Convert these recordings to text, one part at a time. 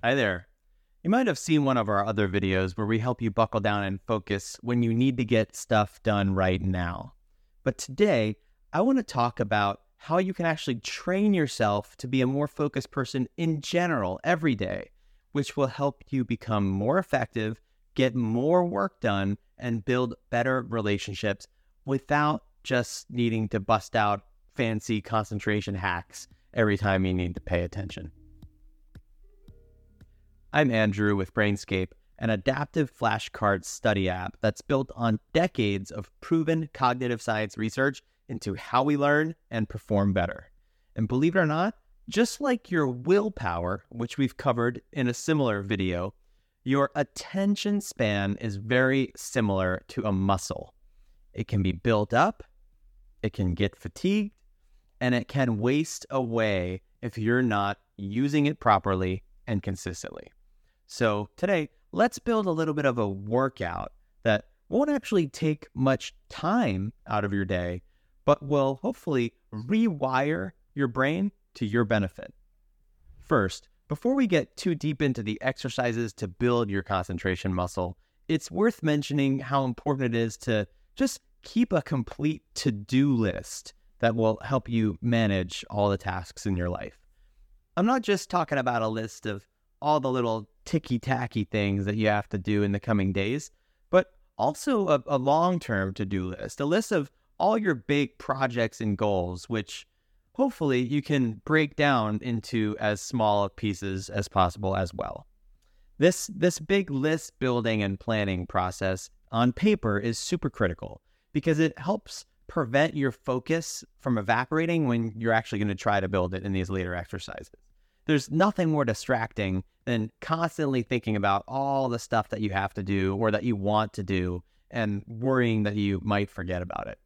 Hi there. You might have seen one of our other videos where we help you buckle down and focus when you need to get stuff done right now. But today, I want to talk about how you can actually train yourself to be a more focused person in general every day, which will help you become more effective, get more work done, and build better relationships without just needing to bust out fancy concentration hacks every time you need to pay attention. I'm Andrew with Brainscape, an adaptive flashcard study app that's built on decades of proven cognitive science research into how we learn and perform better. And believe it or not, just like your willpower, which we've covered in a similar video, your attention span is very similar to a muscle. It can be built up, it can get fatigued, and it can waste away if you're not using it properly and consistently. So today, let's build a little bit of a workout that won't actually take much time out of your day, but will hopefully rewire your brain to your benefit. First, before we get too deep into the exercises to build your concentration muscle, it's worth mentioning how important it is to just keep a complete to do list that will help you manage all the tasks in your life. I'm not just talking about a list of all the little ticky tacky things that you have to do in the coming days, but also a, a long term to do list, a list of all your big projects and goals, which hopefully you can break down into as small pieces as possible as well. This, this big list building and planning process on paper is super critical because it helps prevent your focus from evaporating when you're actually going to try to build it in these later exercises there's nothing more distracting than constantly thinking about all the stuff that you have to do or that you want to do and worrying that you might forget about it.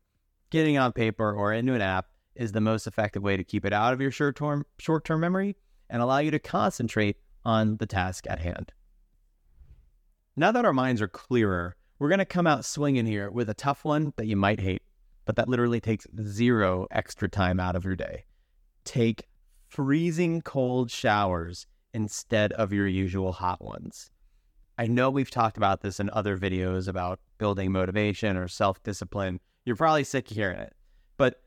Getting on paper or into an app is the most effective way to keep it out of your short-term short-term memory and allow you to concentrate on the task at hand. Now that our minds are clearer, we're going to come out swinging here with a tough one that you might hate, but that literally takes zero extra time out of your day. Take freezing cold showers instead of your usual hot ones. I know we've talked about this in other videos about building motivation or self discipline. You're probably sick of hearing it. But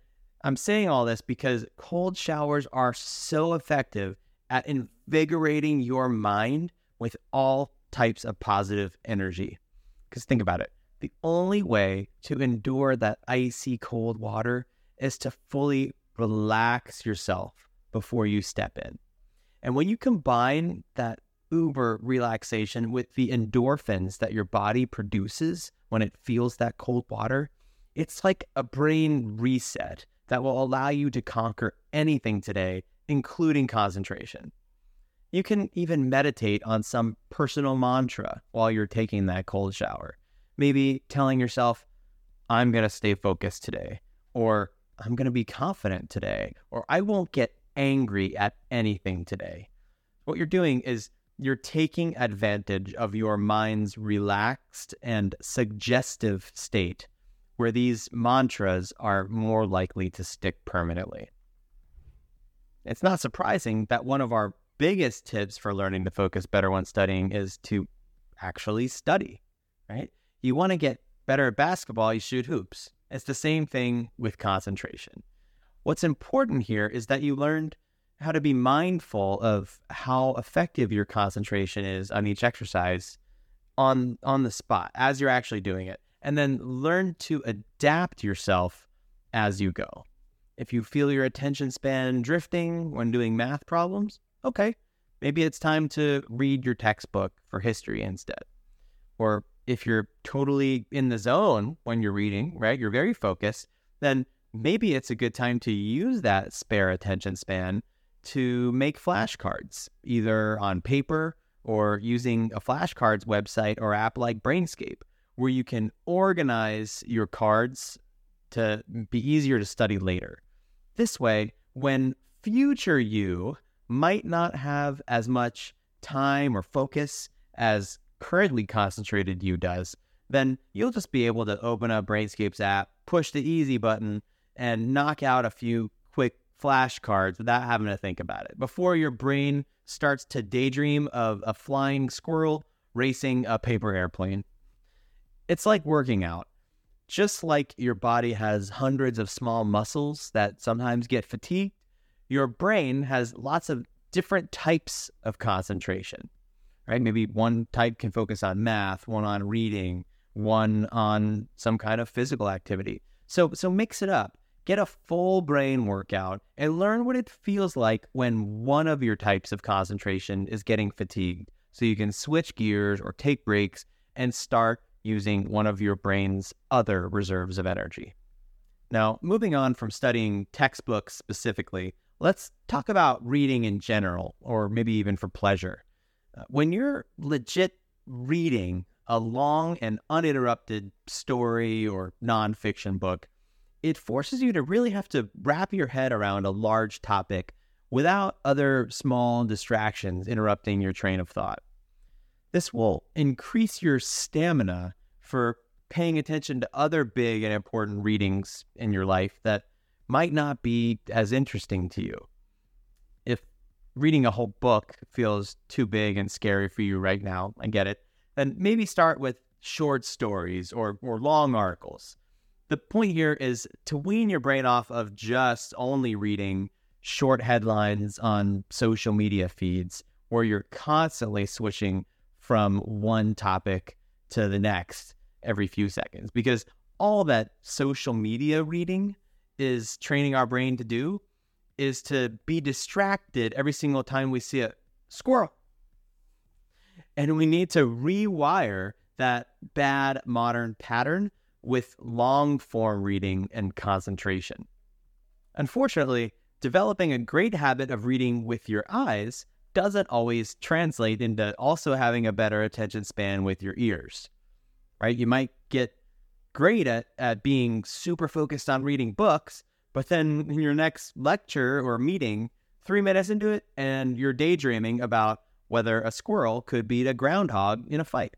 I'm saying all this because cold showers are so effective at invigorating your mind with all types of positive energy. Because think about it the only way to endure that icy cold water is to fully relax yourself before you step in. And when you combine that uber relaxation with the endorphins that your body produces when it feels that cold water, it's like a brain reset that will allow you to conquer anything today, including concentration. You can even meditate on some personal mantra while you're taking that cold shower. Maybe telling yourself, I'm going to stay focused today, or I'm going to be confident today, or I won't get angry at anything today. What you're doing is you're taking advantage of your mind's relaxed and suggestive state where these mantras are more likely to stick permanently. It's not surprising that one of our biggest tips for learning to focus better when studying is to actually study, right? You want to get better at basketball, you shoot hoops. It's the same thing with concentration. What's important here is that you learned how to be mindful of how effective your concentration is on each exercise on on the spot as you're actually doing it and then learn to adapt yourself as you go. If you feel your attention span drifting when doing math problems, okay, maybe it's time to read your textbook for history instead. Or if you're totally in the zone when you're reading, right? You're very focused, then maybe it's a good time to use that spare attention span to make flashcards, either on paper or using a flashcards website or app like Brainscape, where you can organize your cards to be easier to study later. This way, when future you might not have as much time or focus as currently concentrated you does, then you'll just be able to open up Brainscape's app, push the easy button, and knock out a few quick flashcards without having to think about it. Before your brain starts to daydream of a flying squirrel racing a paper airplane. It's like working out. Just like your body has hundreds of small muscles that sometimes get fatigued, your brain has lots of different types of concentration, right? Maybe one type can focus on math, one on reading, one on some kind of physical activity. So, so mix it up. Get a full brain workout and learn what it feels like when one of your types of concentration is getting fatigued. So you can switch gears or take breaks and start using one of your brain's other reserves of energy. Now, moving on from studying textbooks specifically, let's talk about reading in general, or maybe even for pleasure. Uh, when you're legit reading a long and uninterrupted story or nonfiction book, it forces you to really have to wrap your head around a large topic without other small distractions interrupting your train of thought. This will increase your stamina for paying attention to other big and important readings in your life that might not be as interesting to you. If reading a whole book feels too big and scary for you right now, I get it, then maybe start with short stories or, or long articles the point here is to wean your brain off of just only reading short headlines on social media feeds where you're constantly switching from one topic to the next every few seconds because all that social media reading is training our brain to do is to be distracted every single time we see a squirrel. And we need to rewire that bad modern pattern with long form reading and concentration. Unfortunately, developing a great habit of reading with your eyes doesn't always translate into also having a better attention span with your ears. Right? You might get great at, at being super focused on reading books, but then in your next lecture or meeting, three minutes into it, and you're daydreaming about whether a squirrel could beat a groundhog in a fight.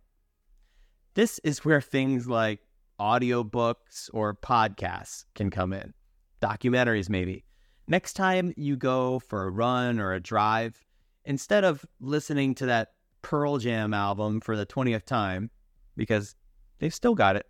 This is where things like audiobooks or podcasts can come in, documentaries maybe. Next time you go for a run or a drive, instead of listening to that Pearl Jam album for the 20th time, because they've still got it,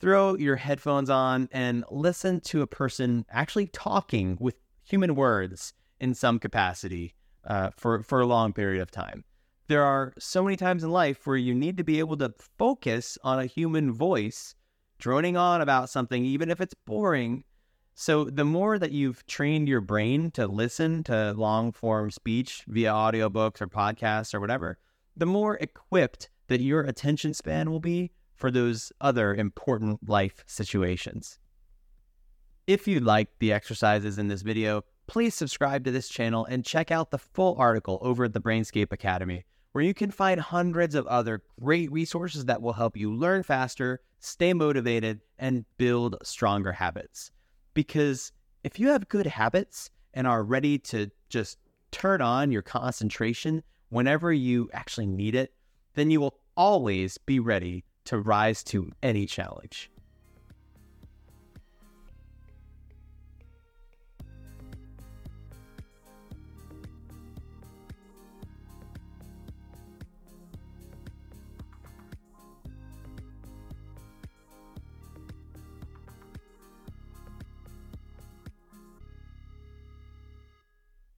throw your headphones on and listen to a person actually talking with human words in some capacity uh, for, for a long period of time there are so many times in life where you need to be able to focus on a human voice droning on about something, even if it's boring. So, the more that you've trained your brain to listen to long form speech via audiobooks or podcasts or whatever, the more equipped that your attention span will be for those other important life situations. If you liked the exercises in this video, please subscribe to this channel and check out the full article over at the Brainscape Academy where you can find hundreds of other great resources that will help you learn faster, stay motivated, and build stronger habits. Because if you have good habits and are ready to just turn on your concentration whenever you actually need it, then you will always be ready to rise to any challenge.